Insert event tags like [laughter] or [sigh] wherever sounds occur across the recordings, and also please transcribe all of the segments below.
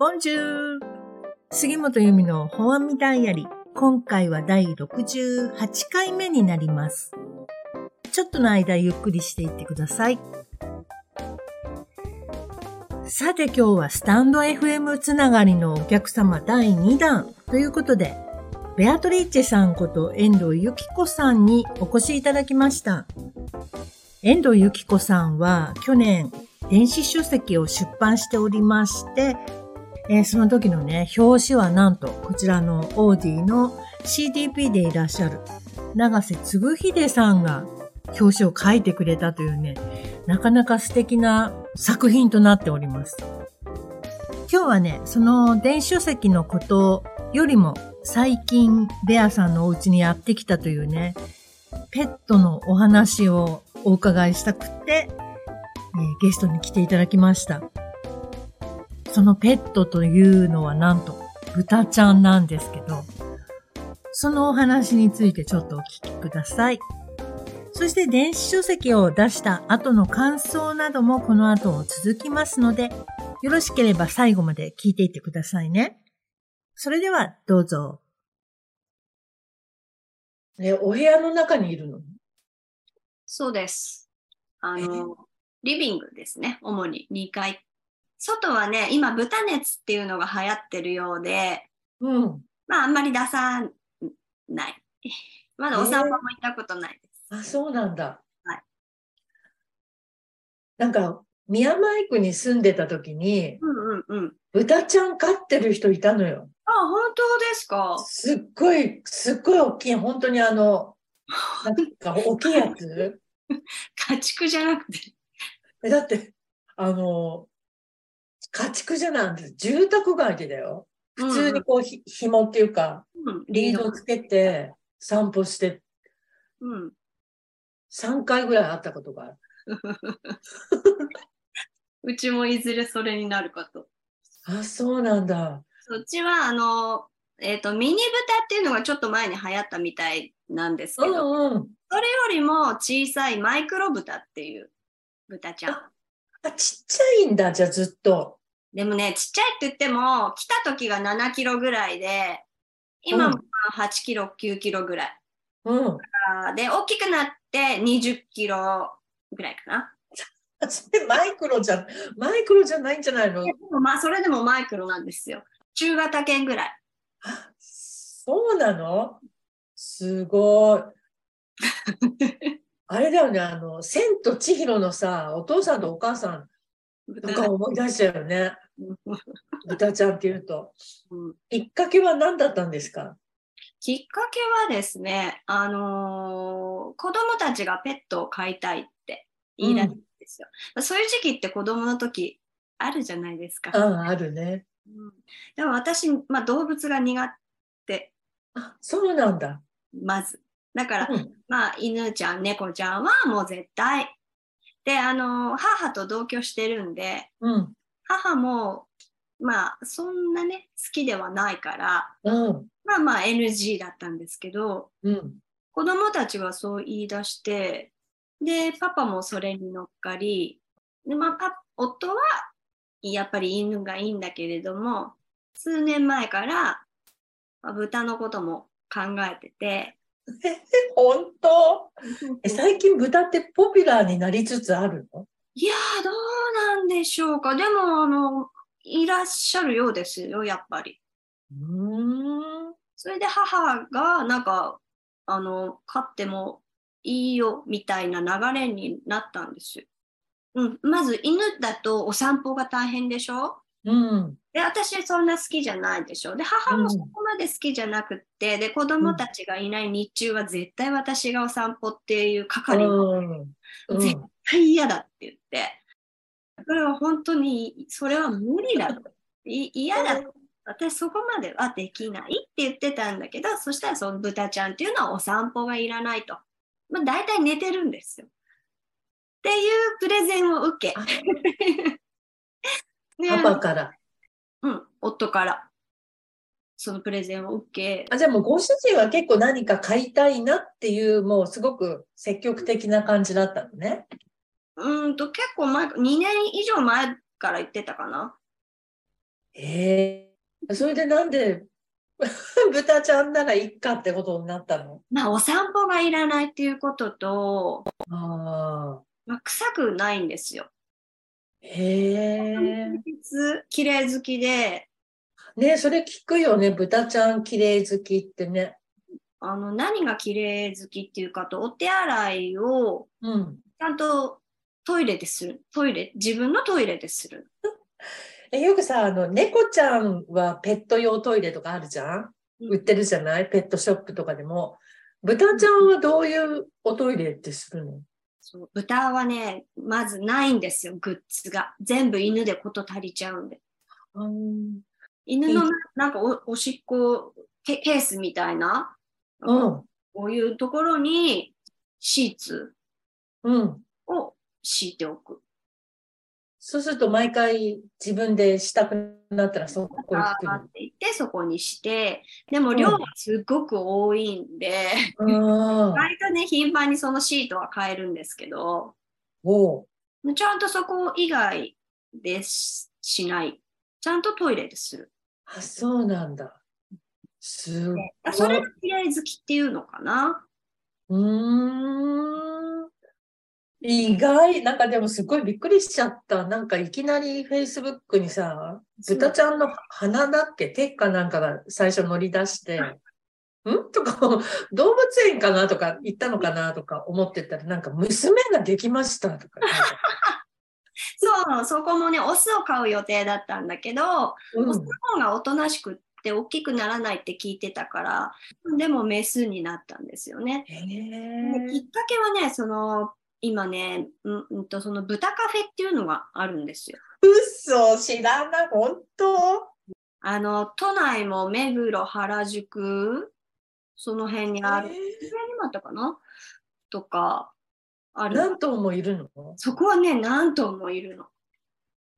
ボンジュー杉本由美の本阿弥ダイアリ。今回は第68回目になります。ちょっとの間ゆっくりしていってください。さて今日はスタンド FM つながりのお客様第2弾ということで、ベアトリッチェさんこと遠藤由紀子さんにお越しいただきました。遠藤由紀子さんは去年電子書籍を出版しておりまして、えーその時のね、表紙はなんとこちらのオーディの CDP でいらっしゃる長瀬嗣秀さんが表紙を書いてくれたというね、なかなか素敵な作品となっております。今日はね、その電子書籍のことよりも最近ベアさんのお家にやってきたというね、ペットのお話をお伺いしたくて、えーゲストに来ていただきました。そのペットというのはなんと豚ちゃんなんですけど、そのお話についてちょっとお聞きください。そして電子書籍を出した後の感想などもこの後続きますので、よろしければ最後まで聞いていってくださいね。それではどうぞ。ね、お部屋の中にいるの？そうです。あの、リビングですね。主に2階。外はね、今、豚熱っていうのが流行ってるようで、うん。まあ、あんまり出さない。まだお散歩も行ったことないです。あ、そうなんだ。はい。なんか、宮前区に住んでた時に、うんうんうん。豚ちゃん飼ってる人いたのよ。あ、本当ですか？すっごい、すっごい大きい、本当にあの、[laughs] なんか大きいやつ。[laughs] 家畜じゃなくて。えだって、あの、家畜じゃないんです。住宅街でだよ。普通にこう、ひ紐っていうか、うん、リードつけて散歩してうん。3回ぐらい会ったことがある。[laughs] うちもいずれそれになるかと。あ、そうなんだ。そっちは、あの、えっ、と、ミニ豚っていうのがちょっと前に流行ったみたいなんですけうど、んうん。それよりも小さいマイクロ豚っていう豚ちゃん。あ、ちっちゃいんだ、じゃあずっと。でもね、ちっちゃいって言っても、来た時が7キロぐらいで、今もまあ8キロ、9キロぐらい。うん。で、大きくなって20キロぐらいかな。マイクロじゃ、マイクロじゃないんじゃないの？まあ、それでもマイクロなんですよ。中型犬ぐらい。あそうなの？すごい。[laughs] あれだよね、あの、千と千尋のさ、お父さんとお母さんとか思い出しちゃうよね。[laughs] 豚ちゃんっていうと。うんきっかけは何だったんですか？きっかけはですね、あのー子供たちがペットを飼いたいって言い出すんですよ。そういう時期って子供の時あるじゃないですか。あるね。うんでも私、まあ、動物が苦手、あ、そうなんだ。まず。だから、うんまあ、犬ちゃん、猫ちゃんはもう絶対。で、あのー母と同居してるんで、うん。母も、まあ、そんなね、好きではないから、うん。まあまあ NG だったんですけど、うん。子供たちはそう言い出して、で、パパもそれに乗っかり、で、まあ、パ夫は、やっぱり犬がいいんだけれども、数年前から、まあ豚のことも考えてて、[laughs] 本当？え最近豚ってポピュラーになりつつあるの？いやー、どうなんでしょうか。でも、あの、いらっしゃるようですよ、やっぱり。うーん。それで母が、なんか、あの、飼ってもいいよ、みたいな流れになったんですよ。うん、まず犬だとお散歩が大変でしょ？うん。で、私そんな好きじゃないでしょで、母もそこまで好きじゃなくって、で、子供たちがいない日中は絶対私がお散歩っていう係のうん。うん絶対嫌だって言って、これは本当に、それは無理だと。い嫌だと。私そこまではできないって言ってたんだけど、そしたらその豚ちゃんっていうのはお散歩がいらないと。まあ大体寝てるんですよ。っていうプレゼンを受け [laughs] パパから。うん、夫からそのプレゼンを受け、あ、じゃあもうご主人は結構何か買いたいなっていう、もうすごく積極的な感じだったのね。うーんと結構前、2年以上前から言ってたかな。ええそれでなんで [laughs] 豚ちゃんならいっかってことになったの？まあ、お散歩がいらないっていうことと、ああ。まあ、臭くないんですよ。へえ。綺麗好きで、ねそれ聞くよね。豚ちゃん綺麗好きってね。あの、何が綺麗好きっていうかと、お手洗いをうん。ちゃんとトイレでする。トイレ、自分のトイレでする。[laughs] えよくさ、あの、猫ちゃんはペット用トイレとかあるじゃん売ってるじゃない？ペットショップとかでも。豚ちゃんはどういうおトイレってするの？そう豚はね、まずないんですよ、グッズが。全部犬でこと足りちゃうんで。うん。犬のななんかおおしっこケケースみたいな、うん。こういうところにシーツうん。を敷いておく。そうすると毎回自分でしたくなったらそこ行くてそこにして、でも量がすっごく多いんで、の。うん。割とね、頻繁にそのシートは変えるんですけど、ちゃんとそこ以外でししない。ちゃんとトイレでする。あ、そうなんだ。すごい。それが綺麗好きっていうのかな。うーん。意外、なんかでもすごいびっくりしちゃった。なんかいきなり Facebook にさ、豚ちゃんの鼻だっけ？手かなんかが最初乗り出して、ん？とか、[laughs] 動物園かな？とか行ったのかな？とか思ってたら、なんか娘ができましたとか。[laughs] そう、そこもね、オスを飼う予定だったんだけど、うん。オスの方がおとなしくって大きくならないって聞いてたから、でもメスになったんですよね。きえっかけはね、その、今ね、うんうんと、その豚カフェっていうのがあるんですよ。嘘知らない、本当？あの、都内も目黒、原宿、その辺にある。え上にもあったかな？とか、あーる。何頭もいるの？そこはね、何頭もいるの。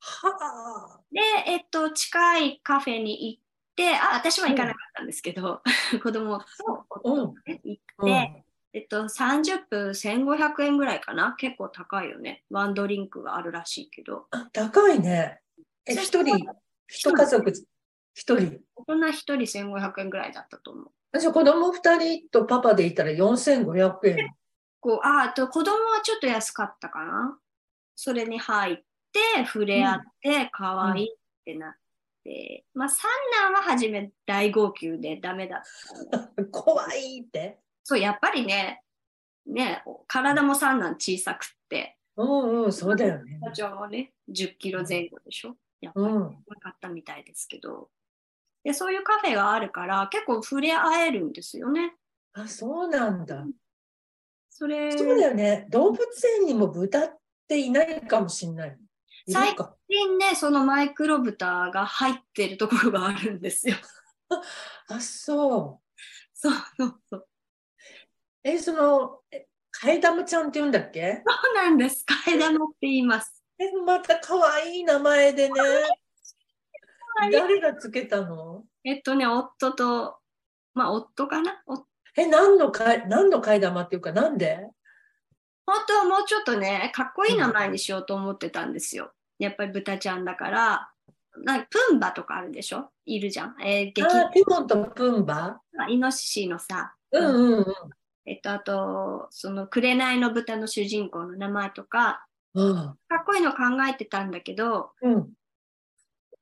はあ。で、えっと、近いカフェに行って、あ、私は行かなかったんですけど、[laughs] 子供と夫とね行うんって、えっと、30分1500円ぐらいかな？結構高いよね。ワンドリンクがあるらしいけど。あ高いね。え、一人、一家族、一人。大人1人1500円ぐらいだったと思う。私子供二人とパパでいたら4500円。こうああと子供はちょっと安かったかな？それに入って、触れ合って、可愛いってなって、まあ、三男は初め大号泣でダメだった。[laughs] 怖いって。そう、やっぱりね、ね、体も三男小さくって、うんうん、そうだよね。社長もね、10キロ前後でしょ。やっぱりうん。なかったみたいですけど。で、そういうカフェがあるから、結構触れ合えるんですよね。あ、そうなんだ。それ、そうだよね。動物園にも豚っていないかもしれない。最近ね、そのマイクロ豚が入ってるところがあるんですよ。[laughs] あ、そう。そうそうそう。え、その、え替え玉ちゃんって言うんだっけ？そうなんです。替え玉って言います。え、また可愛い名前でね。誰がつけたの？えっとね、夫と、まあ夫かな？おえ、何のかい、何の替え玉っていうか、なんで？本当はもうちょっとね、かっこいい名前にしようと思ってたんですよ。やっぱり豚ちゃんだから、なんかプンバとかあるでしょ？いるじゃん。えー、劇あ、ティモンとプンバ？イノシシのさ、うんうんうん。えっと、あと、その、紅の豚の主人公の名前とか、あかっこいいの考えてたんだけど、うん。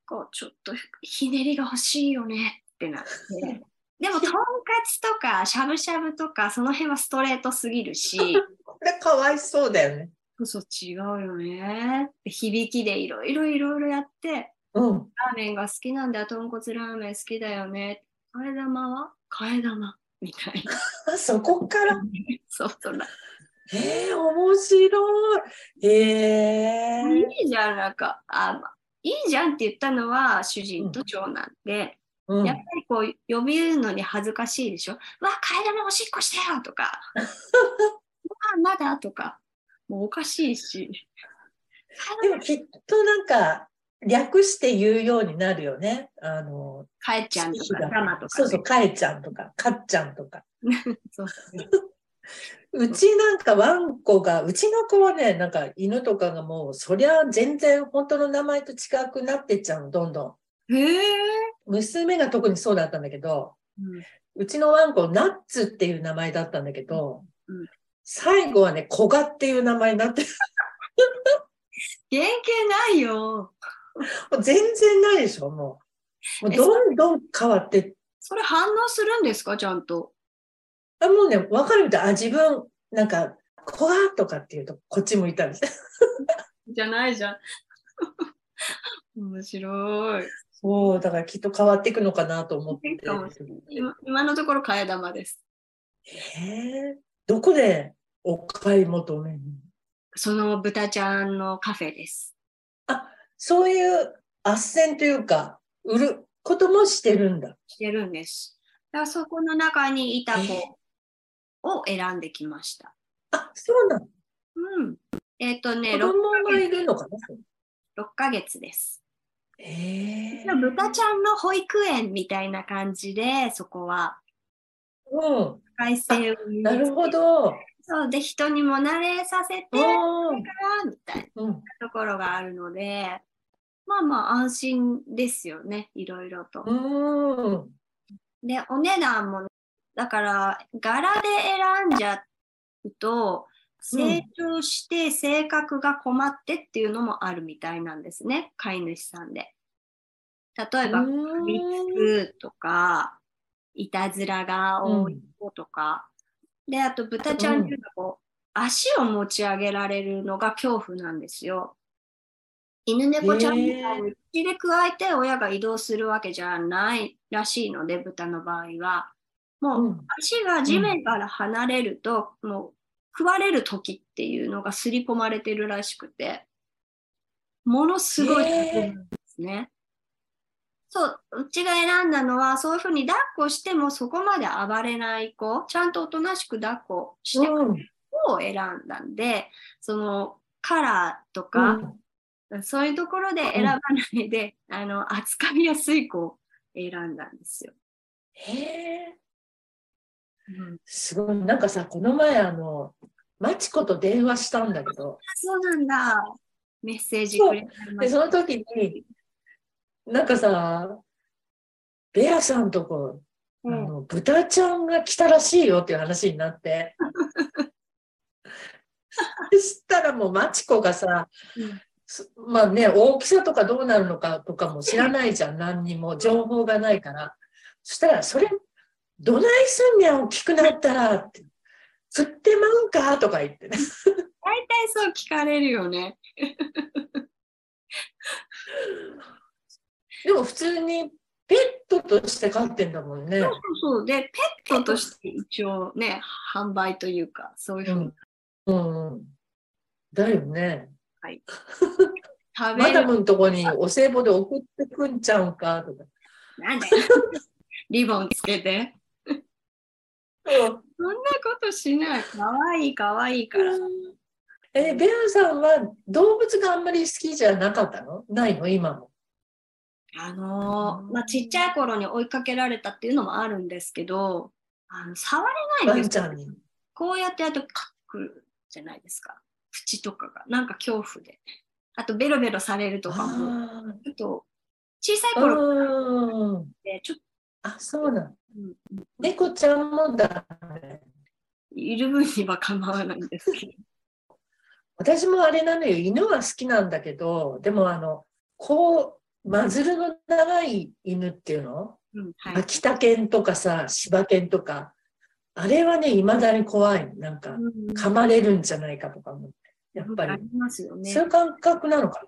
こう、ちょっとひねりが欲しいよねってなって。でも、とんかつとか、しゃぶしゃぶとか、その辺はストレートすぎるし、[laughs] これかわいそうだよね。嘘違うよね響きでいろいろいろいろやって、うん。ラーメンが好きなんだ、豚骨ラーメン好きだよね。替え玉は？替え玉みたいな。あ [laughs] そこから？[laughs] そうそう。えー、面白い。えー、いいじゃん、なんか、あ、まいいじゃんって言ったのは主人と長男で、うんやっぱりこう呼びるのに恥ずかしいでしょ。わ、替え玉おしっこしてよとか、[laughs] あまだとか、もうおかしいし。でもきっとなんか略して言うようになるよね。あの、かえちゃんとか、とか、そうそう、かえちゃんとか、かっちゃんとか。[laughs] そう [laughs] うちなんかワンコが、うちの子はね、なんか犬とかがもう、そりゃ全然本当の名前と違くなってっちゃうの、どんどへえ。娘が特にそうだったんだけど、うんうちのワンコ、ナッツっていう名前だったんだけど、うん最後はね、コガっていう名前になって、[laughs] 原型ないよ。全然ないでしょ、もう。もうえどんどん変わって、それ反応するんですかちゃんと？あもうね、わかるみたい。あ、自分、なんか、コガとかっていうと、こっち向いたりして。[laughs] じゃないじゃん。[laughs] 面白い。そう、だからきっと変わっていくのかなと思って今今のところ替え玉です。えー、どこでお買い求めに？その豚ちゃんのカフェです。そういう斡旋というか、売ることもしてるんだ。してるんです。だそこの中にいたえ子を選んできました。あ、そうなの？うん。えっ、とね子 6, 供がいるのかな？6ヶ月です。ええ豚ちゃんの保育園みたいな感じで、そこはうん。改正をなるほ。ど。そうで、人にも慣れさせてうからん。みたいうん。なところがあるので、まあまあ安心ですよね、いろいろと。うん。で、お値段も、だから、柄で選んじゃうと、成長して性格が困ってっていうのもあるみたいなんですね、飼い主さんで。例えば、うんリつくとか、いたずらが多い子とか、で、あと豚ちゃんっていうのはこう、足を持ち上げられるのが恐怖なんですよ。犬猫ちゃんみたいに口で加えて親が移動するわけじゃないらしいので、豚の場合は。もううん足が地面から離れると、もう食われる時っていうのが刷り込まれてるらしくて、ものすごいですね。そう、うちが選んだのは、そういうふうに抱っこしてもそこまで暴れない子、ちゃんとおとなしく抱っこしてくうん。子を選んだんで、そのカラーとか、そういうところで選ばないで、[laughs] あの、扱いやすい子を選んだんですよ。へえ。うんすごい。なんかさ、この前、あの、マチコと電話したんだけど、あそうなんだ。メッセージくれで、すその時に、なんかさ、ベアさんとこ、あうんの豚ちゃんが来たらしいよっていう話になって。[laughs] そしたらもうマチコがさ、うんすまあね、大きさとかどうなるのかとかも知らないじゃん、何にも情報がないから。そしたら、それ、どないすんねん、大きくなったらって。釣ってまうんかとか言ってね。大体そう聞かれるよね。[laughs] でも普通にペットとして飼ってんだもんねそう。そうそう。で、ペットとして一応ね、販売というか、そういうふうにうんうん。だよね。食べる。[laughs] マダムのとこにお歳暮で送ってくんちゃうんかとか。なんだよ。[laughs] リボンつけて。そんなことしない。かわいい、かわいいから。え、ベアさんは動物があんまり好きじゃなかったの？ないの？今も。あのーまあ、ちっちゃい頃に追いかけられたっていうのもあるんですけど、あの触れなワいんですよ。ンちゃんに。こうやってやるとカッくるじゃないですか。口とかが。なんか恐怖で。あとベロベロされるとかも。あちょっと小さいあ。頃っうん。てちょっとあ、そうなん。うん猫ちゃんもだ。いる分には構わないんですけど。[laughs] 私もあれなのよ。犬は好きなんだけど、でもあの、こう、マズルの長い犬っていうの？うんはい、秋田犬とかさ、柴犬とか、あれはね、未だに怖い。なんか、うん噛まれるんじゃないかとか思って。やっぱりあり、ますよねそう。いう感覚なのか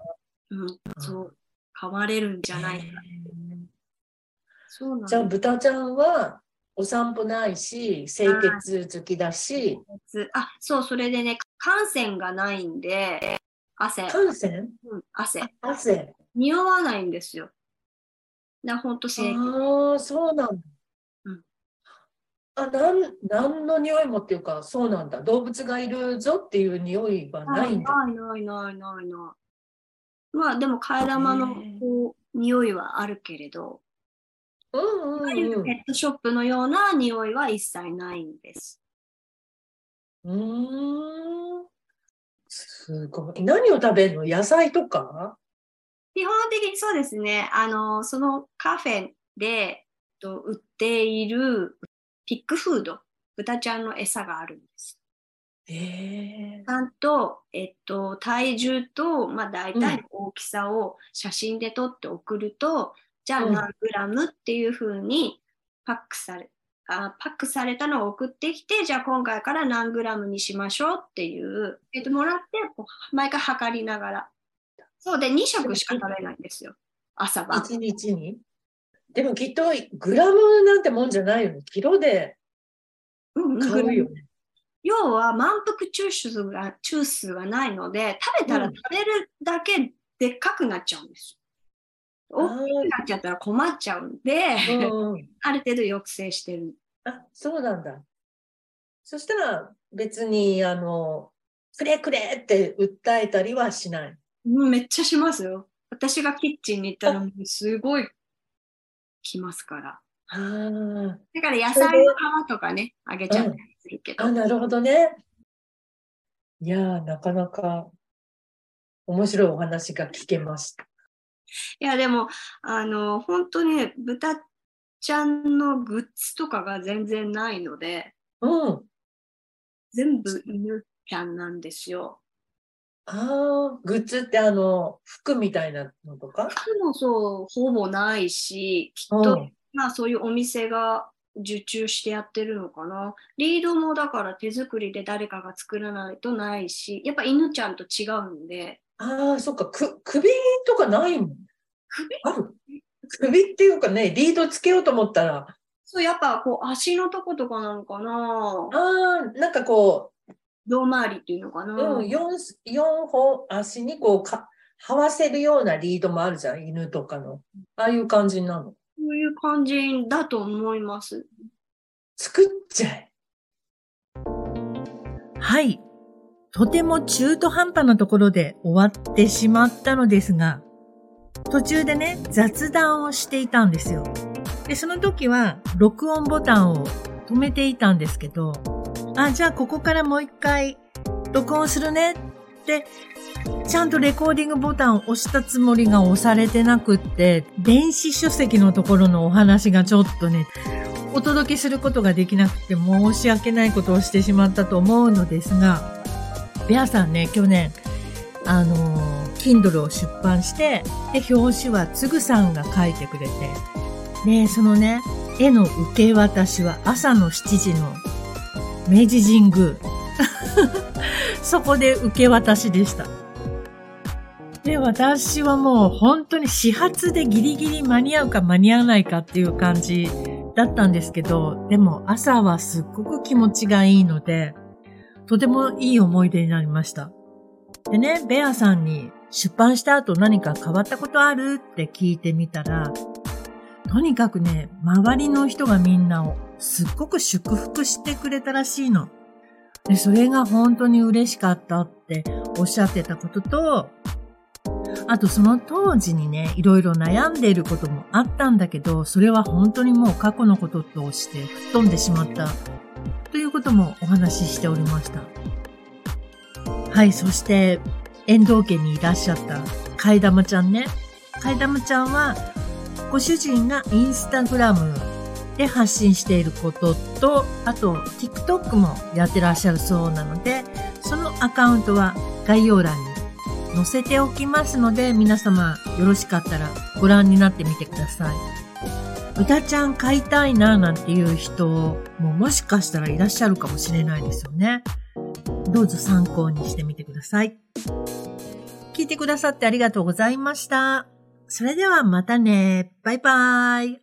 うん、そう。噛まれるんじゃな。ないか。そうなんじゃあ、で豚ちゃんは、お散歩ないし、清潔好きだし、す。あ、そう、それでね、汗腺がないんで、汗、汗腺うん、汗、汗。匂わないんですよ。だほんと清潔。ああ、そうなんだ。うんあ、なん、なんの匂いもっていうか、そうなんだ。動物がいるぞっていう匂いはないんだ。ないないないないない。まあでも替え玉のこう匂いはあるけれど、うんうんうん。ペットショップのような匂いは一切ないんです。うーん。すごい。何を食べるの？野菜とか？基本的にそうですね。あの、そのカフェで、売っているピックフード、豚ちゃんの餌があるんです。えちゃんと、えっと、体重と、まあ、大体の大きさを写真で撮って送ると、じゃあうん何グラムっていうふうにパックされ、あパックされたのを送ってきて、じゃあ今回から何グラムにしましょうっていう、えっと、もらって、こう毎回測りながら。そうで、2食しか食べないんですよ。朝晩。一日に？でもきっとグラムなんてもんじゃないよね。キロでうん買うよね。要は満腹中枢が中枢がないので食べたらうん食べるだけでっかくなっちゃうんです。大きくなっちゃったら困っちゃうんで、うんうん [laughs] ある程度抑制してる。あ、そうなんだ。そしたら別に、あの、くれくれって訴えたりはしない。うんめっちゃしますよ。私がキッチンに行ったらすごい来ますから。あーだから野菜の皮とかね、あげちゃったりするけど。あ、なるほどね。いやー、なかなか面白いお話が聞けました。いやでもあの本当にね豚ちゃんのグッズとかが全然ないのでうん。全部犬ちゃんなんですよ。ああ、グッズってあの、服みたいなのとか？服もそうほぼないしきっと、うん。まあそういうお店が受注してやってるのかな。リードもだから手作りで誰かが作らないとないしやっぱ犬ちゃんと違うんで。ああ、そっか、く、首とかないもん。首？ある？首っていうかね、リードつけようと思ったら、そうやっぱこう足のとことかなのかな。ああ、なんかこ胴回りっていうのかな、う、うん、四四本足にこうか、はわせるようなリードもあるじゃん、犬とかの。ああいう感じなの？そういう感じだと思います。作っちゃえ。はい。とても中途半端なところで終わってしまったのですが、途中でね、雑談をしていたんですよ。で、その時は録音ボタンを止めていたんですけど、あ、じゃあここからもう一回録音するねって、ちゃんとレコーディングボタンを押したつもりが押されてなくって、電子書籍のところのお話がちょっとね、お届けすることができなくて申し訳ないことをしてしまったと思うのですが、ベアさんね、去年、あのー、Kindle を出版して、で、表紙はつぐさんが書いてくれて、で、そのね、絵の受け渡しは朝の7時の明治神宮。[laughs] そこで受け渡しでした。で、私はもう本当に始発でギリギリ間に合うか間に合わないかっていう感じだったんですけど、でも朝はすっごく気持ちがいいので、とてもいい思い出になりました。でね、ベアさんに出版した後何か変わったことあるって聞いてみたら、とにかくね、周りの人がみんなをすっごく祝福してくれたらしいの。で、それが本当に嬉しかったっておっしゃってたことと、あとその当時にね、いろいろ悩んでいることもあったんだけど、それは本当にもう過去のこととして吹っ飛んでしまった。ということもお話ししておりました。はい、そして、遠藤家にいらっしゃった、かいだまちゃんね。かいだまちゃんは、ご主人がインスタグラムで発信していることと、あと、TikTok もやってらっしゃるそうなので、そのアカウントは概要欄に載せておきますので、皆様よろしかったらご覧になってみてください。豚ちゃん飼いたいななんていう人ももしかしたらいらっしゃるかもしれないですよね。どうぞ参考にしてみてください。聞いてくださってありがとうございました。それではまたね。バイバーイ。